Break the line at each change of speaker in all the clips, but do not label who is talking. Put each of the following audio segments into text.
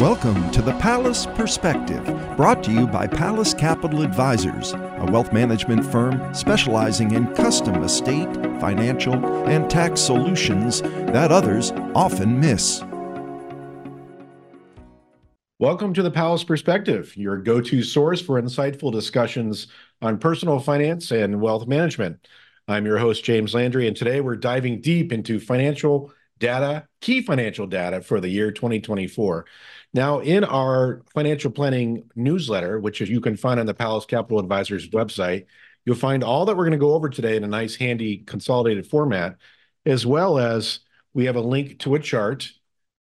Welcome to the Pallas Perspective, brought to you by Pallas Capital Advisors, a wealth management firm specializing in custom estate, financial, and tax solutions that others often miss.
Welcome to the Pallas Perspective, your go to source for insightful discussions on personal finance and wealth management. I'm your host, James Landry, and today we're diving deep into financial data, key financial data for the year 2024. Now, in our financial planning newsletter, which you can find on the Pallas Capital Advisors website, you'll find all that we're going to go over today in a nice, handy, consolidated format, as well as we have a link to a chart.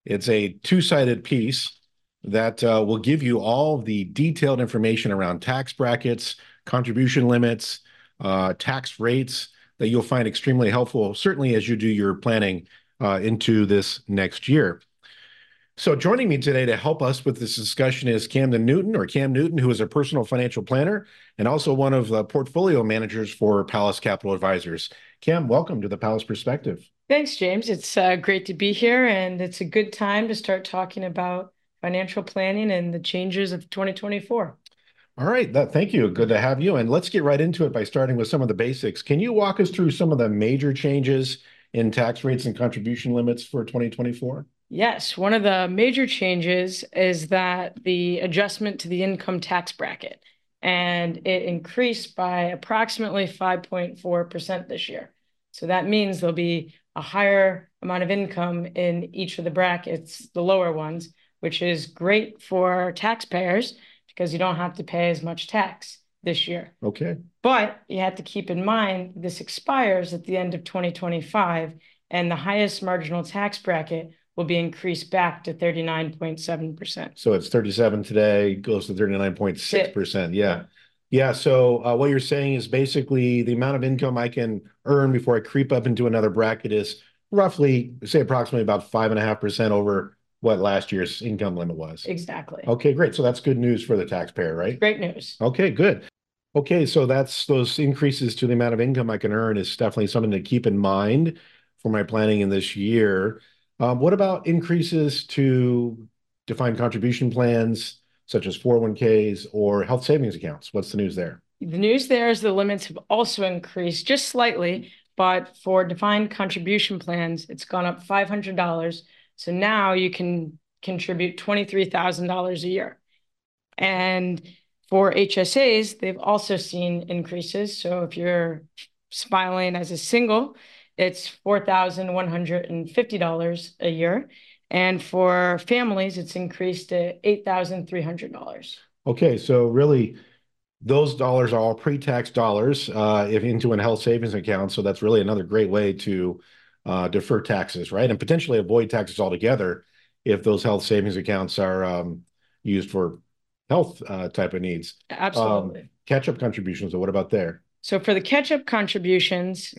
It's a two sided piece that uh, will give you all the detailed information around tax brackets, contribution limits, uh, tax rates that you'll find extremely helpful, certainly as you do your planning uh, into this next year. So joining me today to help us with this discussion is Camden Newton, or Cam Newton, who is a personal financial planner and also one of the portfolio managers for Pallas Capital Advisors. Cam, welcome to the Pallas Perspective.
Thanks, James. It's uh, great to be here, and it's a good time to start talking about financial planning and the changes of 2024.
All right, that, thank you. Good to have you. And let's get right into it by starting with some of the basics. Can you walk us through some of the major changes in tax rates and contribution limits for 2024?
Yes, one of the major changes is that the adjustment to the income tax bracket, and it increased by approximately 5.4% this year. So that means there'll be a higher amount of income in each of the brackets, the lower ones, which is great for taxpayers because you don't have to pay as much tax this year.
Okay.
But you have to keep in mind this expires at the end of 2025, and the highest marginal tax bracket will be increased back to 39.7%.
So it's 37 today, goes to 39.6%. Yeah. Yeah. So uh, what you're saying is basically the amount of income I can earn before I creep up into another bracket is roughly, say, approximately about 5.5% over what last year's income limit was.
Exactly.
Okay, great. So that's good news for the taxpayer, right?
Great news.
Okay, good. Okay, so that's those increases to the amount of income I can earn is definitely something to keep in mind for my planning in this year. Um, what about increases to defined contribution plans such as 401ks or health savings accounts? What's the news there?
The news there is the limits have also increased just slightly, but for defined contribution plans, it's gone up $500. So now you can contribute $23,000 a year. And for HSAs, they've also seen increases. So if you're filing as a single, it's $4,150 a year. And for families, it's increased to $8,300.
Okay, so really, those dollars are all pre-tax dollars uh, if into a health savings account. So that's really another great way to uh, defer taxes, right? And potentially avoid taxes altogether if those health savings accounts are um, used for health uh, type of needs.
Absolutely.
Um, catch-up contributions, so what about there?
So for the catch-up contributions,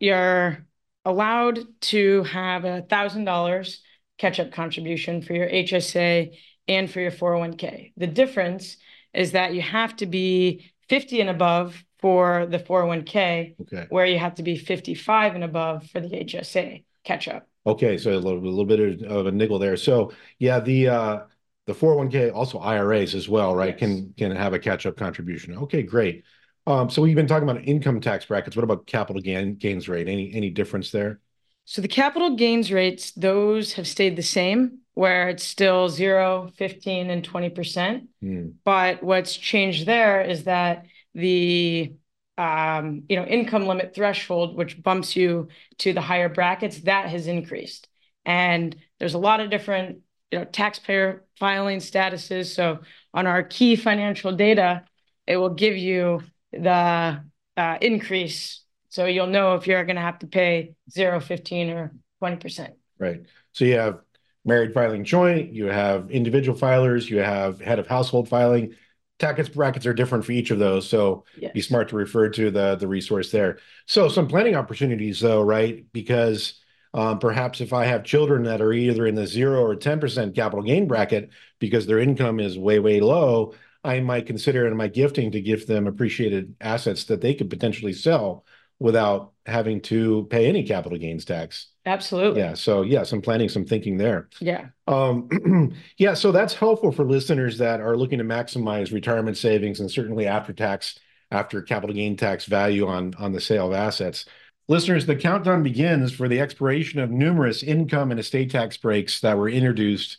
you're allowed to have a thousand dollars catch-up contribution for your HSA and for your 401k. The difference is that you have to be 50 and above for the 401k,
Okay.
where you have to be 55 and above for the HSA catch-up.
Okay, so a little, a little bit of, of a niggle there. So yeah, the uh, the 401k, also IRAs as well, right?
Yes.
Can can have a catch-up contribution. Okay, great. Um, so we've been talking about income tax brackets. What about capital gain gains rate? Any any difference there?
So the capital gains rates, those have stayed the same, where it's still 0, 15, and 20%.
Hmm.
But what's changed there is that the um, you know, income limit threshold, which bumps you to the higher brackets, that has increased. And there's a lot of different, you know, taxpayer filing statuses. So on our key financial data, it will give you the uh, increase. So you'll know if you're going to have to pay 0, 15, or 20%.
Right. So you have married filing joint, you have individual filers, you have head of household filing. Tax brackets are different for each of those, so
Yes.
be smart to refer to the the resource there. So some planning opportunities though, right? Because um, perhaps if I have children that are either in the zero or 10% capital gain bracket because their income is way, way low, I might consider in my gifting to give them appreciated assets that they could potentially sell without having to pay any capital gains tax.
Absolutely.
Yeah. So yeah, some planning, some thinking there.
Yeah.
Um, yeah. So that's helpful for listeners that are looking to maximize retirement savings and certainly after tax, after capital gain tax value on on the sale of assets. Listeners, the countdown begins for the expiration of numerous income and estate tax breaks that were introduced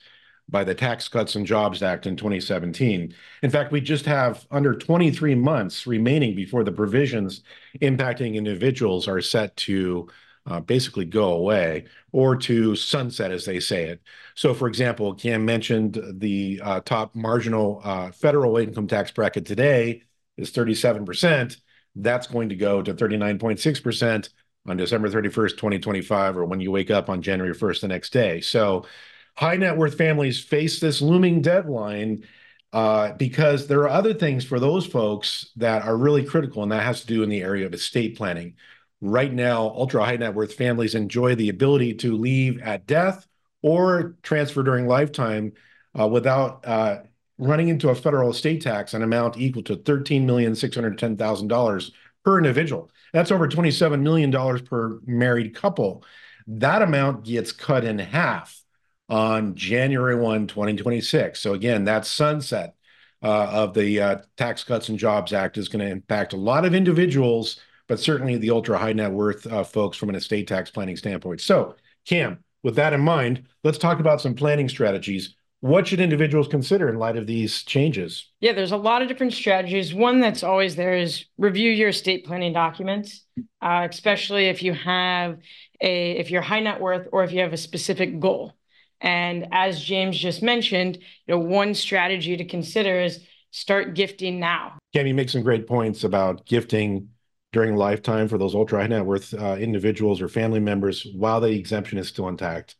by the Tax Cuts and Jobs Act in 2017. In fact, we just have under 23 months remaining before the provisions impacting individuals are set to uh, basically go away or to sunset, as they say it. So, for example, Cam mentioned the uh, top marginal uh, federal income tax bracket today is 37%. That's going to go to 39.6% on December 31st, 2025, or when you wake up on January 1st the next day. So, high net worth families face this looming deadline uh, because there are other things for those folks that are really critical, and that has to do in the area of estate planning. Right now, ultra high net worth families enjoy the ability to leave at death or transfer during lifetime uh, without uh, running into a federal estate tax an amount equal to $13,610,000 per individual. That's over $27 million per married couple. That amount gets cut in half on January 1, 2026. So again, that sunset uh, of the uh, Tax Cuts and Jobs Act is going to impact a lot of individuals, but certainly the ultra high net worth uh, folks from an estate tax planning standpoint. So, Cam, with that in mind, let's talk about some planning strategies. What should individuals consider in light of these changes?
Yeah, there's a lot of different strategies. One that's always there is review your estate planning documents, especially if you have a if you're high net worth or if you have a specific goal. And as James just mentioned, you know, one strategy to consider is start gifting now.
Cam, you make some great points about gifting during lifetime for those ultra high net worth uh, individuals or family members while the exemption is still intact.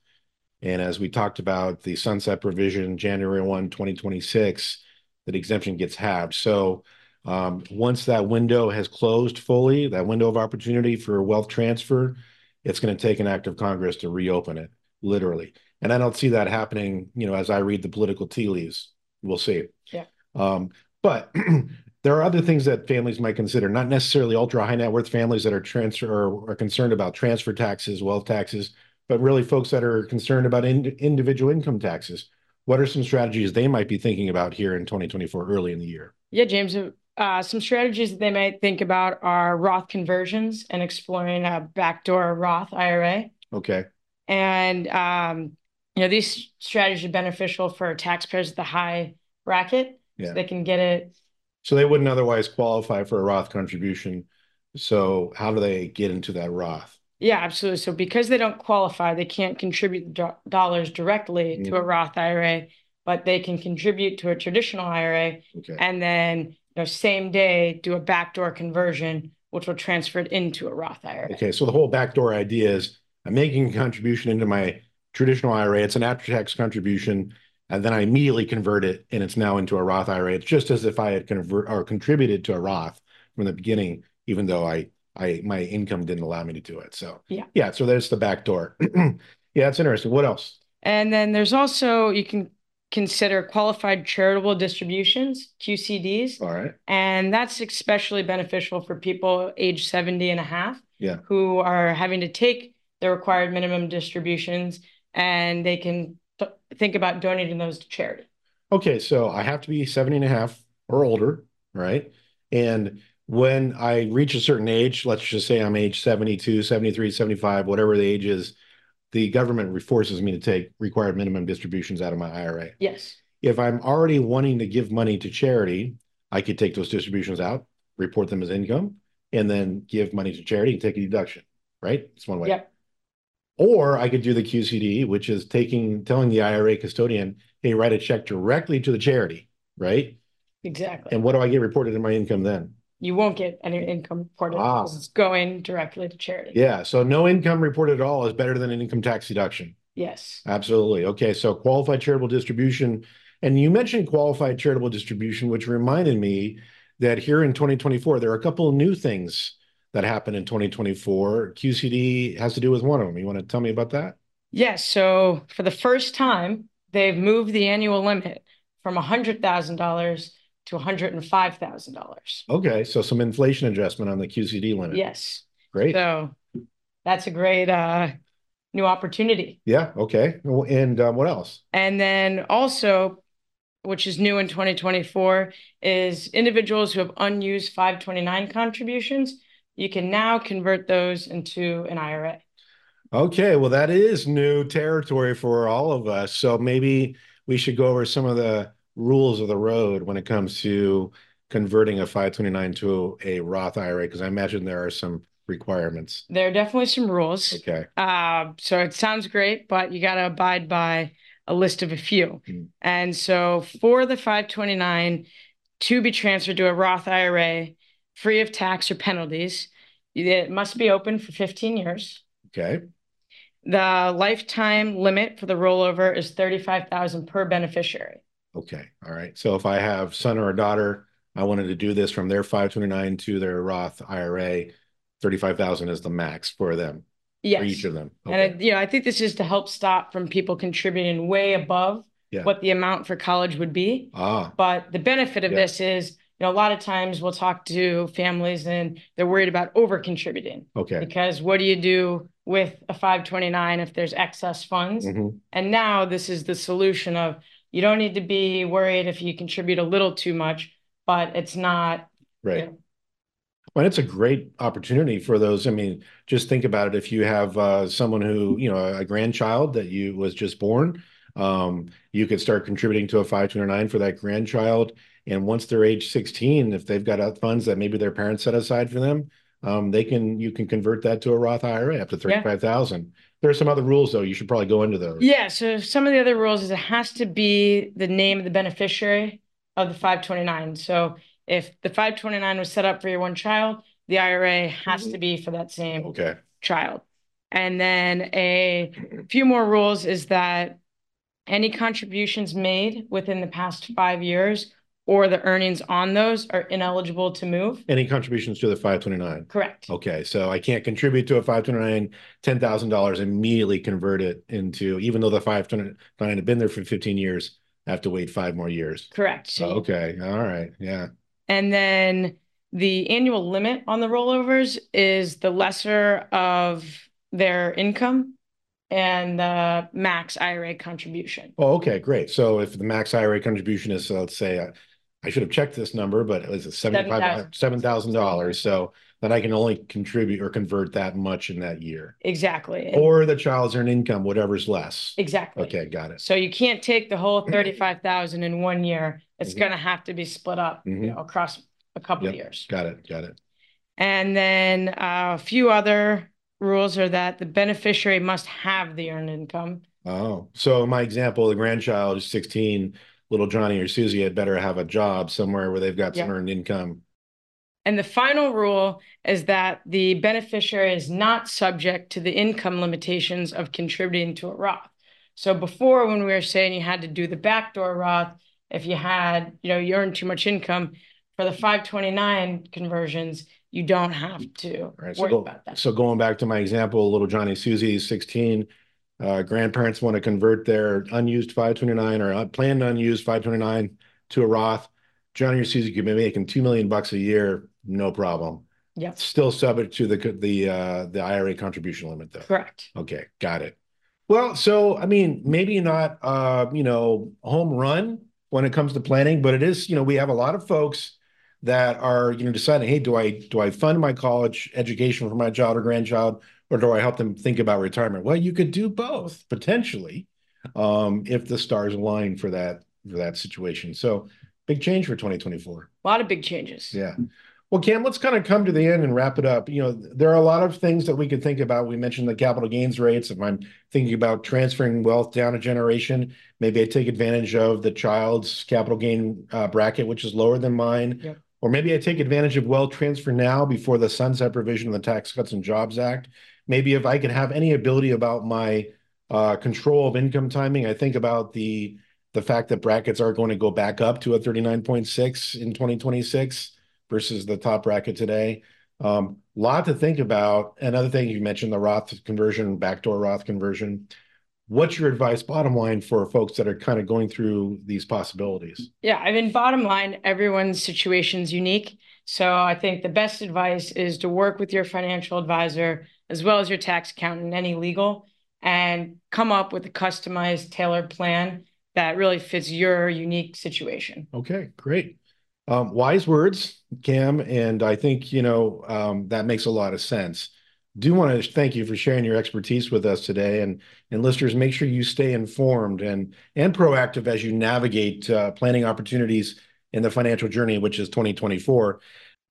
And as we talked about the sunset provision, January 1, 2026, that exemption gets halved. So um, once that window has closed fully, that window of opportunity for wealth transfer, it's going to take an act of Congress to reopen it, literally. And I don't see that happening, you know, as I read the political tea leaves. We'll see.
Yeah.
Um, but there are other things that families might consider, not necessarily ultra high net worth families that are transfer or are concerned about transfer taxes, wealth taxes, but really folks that are concerned about in, individual income taxes. What are some strategies they might be thinking about here in 2024, early in the year?
Yeah, James. Uh, some strategies that they might think about are Roth conversions and exploring a backdoor Roth IRA.
Okay.
And um, you know, these strategies are beneficial for taxpayers at the high bracket. Yeah. So they can get it.
So they wouldn't otherwise qualify for a Roth contribution. So how do they get into that Roth?
Yeah, absolutely. So because they don't qualify, they can't contribute do- dollars directly mm-hmm. to a Roth IRA, but they can contribute to a traditional IRA okay. and then you know same day do a backdoor conversion, which will transfer it into a Roth IRA.
Okay, so the whole backdoor idea is I'm making a contribution into my traditional IRA. It's an after-tax contribution, and then I immediately convert it, and it's now into a Roth IRA. It's just as if I had convert or contributed to a Roth from the beginning, even though I I my income didn't allow me to do it. So
yeah,
yeah. So there's the back door. yeah, that's interesting. What else?
And then there's also you can consider qualified charitable distributions, QCDs.
All right.
And that's especially beneficial for people age 70 and a half
yeah.
who are having to take the required minimum distributions and they can th- think about donating those to charity.
Okay, so I have to be 70 and a half or older, right? And when I reach a certain age, let's just say I'm age 72, 73, 75, whatever the age is, the government forces me to take required minimum distributions out of my IRA.
Yes.
If I'm already wanting to give money to charity, I could take those distributions out, report them as income, and then give money to charity and take a deduction, right? It's one way.
Yep.
Or I could do the QCD, which is taking telling the IRA custodian, hey, write a check directly to the charity, right?
Exactly.
And what do I get reported in my income then?
You won't get any income reported ah. because it's going directly to charity.
Yeah. So no income reported at all is better than an income tax deduction.
Yes.
Absolutely. Okay. So qualified charitable distribution. And you mentioned qualified charitable distribution, which reminded me that here in 2024, there are a couple of new things that happened in 2024. QCD has to do with one of them. You want to tell me about that?
Yes. So for the first time, they've moved the annual limit from $100,000 to $105,000.
Okay. So some inflation adjustment on the QCD limit.
Yes.
Great.
So that's a great uh new opportunity.
Yeah. Okay. And um, what else?
And then also, which is new in 2024, is individuals who have unused 529 contributions. You can now convert those into an IRA.
Okay, well, that is new territory for all of us. So maybe we should go over some of the rules of the road when it comes to converting a 529 to a Roth IRA, because I imagine there are some requirements.
There are definitely some rules.
Okay.
Uh, so it sounds great, but you got to abide by a list of a few. Mm. And so for the 529 to be transferred to a Roth IRA free of tax or penalties, it must be open for 15 years.
Okay.
The lifetime limit for the rollover is 35,000 per beneficiary.
Okay. All right. So if I have son or a daughter, I wanted to do this from their 529 to their Roth IRA, 35,000 is the max for them.
Yes.
For each of them.
Okay. And I, you know, I think this is to help stop from people contributing way above yeah. what the amount for college would be.
Ah.
But the benefit of yeah. this is know, a lot of times we'll talk to families and they're worried about over contributing.
Okay.
Because what do you do with a 529 if there's excess funds?
Mm-hmm.
And now this is the solution of you don't need to be worried if you contribute a little too much, but it's not
right. You know, well, it's a great opportunity for those. I mean, just think about it. If you have uh, someone who, you know, a grandchild that you was just born, um, you could start contributing to a 529 for that grandchild and once they're age 16, if they've got funds that maybe their parents set aside for them, um, they can you can convert that to a Roth IRA up to 35,000. Yeah. There are some other rules though. You should probably go into those.
Yeah. So some of the other rules is it has to be the name of the beneficiary of the 529. So if the 529 was set up for your one child, the IRA has to be for that same
okay.
child. And then a few more rules is that any contributions made within the past five years or the earnings on those are ineligible to move.
Any contributions to the 529?
Correct.
Okay, so I can't contribute to a 529, $10,000, immediately convert it into, even though the 529 had been there for 15 years, I have to wait five more years.
Correct. So,
okay, all right, yeah.
And then the annual limit on the rollovers is the lesser of their income and the max IRA contribution.
Oh, okay, great. So if the max IRA contribution is, let's say, uh, I should have checked this number, but it was seventy-five, seven thousand dollars. So then I can only contribute or convert that much in that year.
Exactly.
Or the child's earned income, whatever's less.
Exactly.
Okay, got it.
So you can't take the whole thirty-five thousand in one year. It's mm-hmm. gonna have to be split up, mm-hmm. you know, across a couple yep. of years.
Got it, got it.
And then uh, a few other rules are that the beneficiary must have the earned income.
Oh, so my example, the grandchild is sixteen little Johnny or Susie had better have a job somewhere where they've got some earned income.
And the final rule is that the beneficiary is not subject to the income limitations of contributing to a Roth. So before, when we were saying you had to do the backdoor Roth, if you had, you know, you earned too much income, for the 529 conversions, you don't have to right, worry
so go,
about that.
So going back to my example, little Johnny Susie, is 16, uh, grandparents want to convert their unused 529 or planned unused 529 to a Roth. Johnny or Susie could be making two million bucks a year, no problem.
Yeah.
Still subject to the the uh, the IRA contribution limit, though.
Correct.
Okay, got it. Well, so I mean, maybe not uh, you know home run when it comes to planning, but it is you know we have a lot of folks that are you know deciding, hey, do I do I fund my college education for my child or grandchild, or do I help them think about retirement? Well, you could do both potentially, um, if the stars align for that for that situation. So big change for 2024.
A lot of big changes.
Yeah. Well, Cam, let's kind of come to the end and wrap it up. You know, there are a lot of things that we could think about. We mentioned the capital gains rates. If I'm thinking about transferring wealth down a generation, maybe I take advantage of the child's capital gain uh, bracket, which is lower than mine.
Yep.
Or maybe I take advantage of wealth transfer now before the sunset provision of the Tax Cuts and Jobs Act maybe if I can have any ability about my uh, control of income timing, I think about the the fact that brackets are going to go back up to a 39.6 in 2026 versus the top bracket today. Um, lot to think about. Another thing you mentioned, the Roth conversion, backdoor Roth conversion. What's your advice, bottom line, for folks that are kind of going through these possibilities?
Yeah, I mean, bottom line, everyone's situation is unique. So I think the best advice is to work with your financial advisor as well as your tax accountant and any legal and come up with a customized, tailored plan that really fits your unique situation.
Okay, great. Um, wise words, Cam, and I think you know um, that makes a lot of sense. Do want to thank you for sharing your expertise with us today, and and listeners, make sure you stay informed and and proactive as you navigate uh, planning opportunities in the financial journey, which is 2024.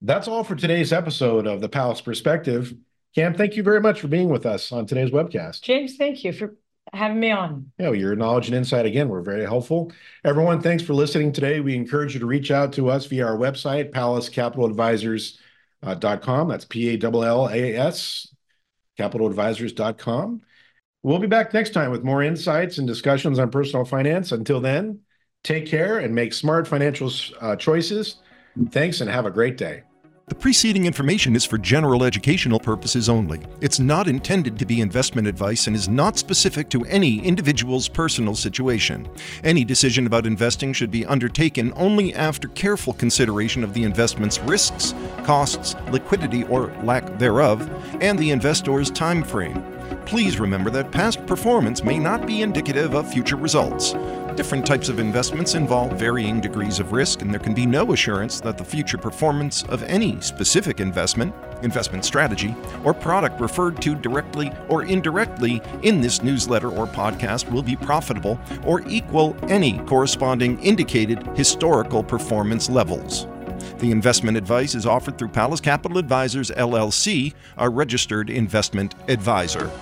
That's all for today's episode of the Pallas Perspective. Cam, thank you very much for being with us on today's webcast.
James, thank you for having me on.
Yeah, your knowledge and insight again were very helpful. Everyone, thanks for listening today. We encourage you to reach out to us via our website, pallascapitaladvisors.com. That's P A L L A S, capitaladvisors.com. We'll be back next time with more insights and discussions on personal finance. Until then, take care and make smart financial uh, choices. Thanks and have a great day.
The preceding information is for general educational purposes only. It's not intended to be investment advice and is not specific to any individual's personal situation. Any decision about investing should be undertaken only after careful consideration of the investment's risks, costs, liquidity or lack thereof, and the investor's time frame. Please remember that past performance may not be indicative of future results. Different types of investments involve varying degrees of risk, and there can be no assurance that the future performance of any specific investment, investment strategy, or product referred to directly or indirectly in this newsletter or podcast will be profitable or equal any corresponding indicated historical performance levels. The investment advice is offered through Pallas Capital Advisors LLC, a registered investment advisor.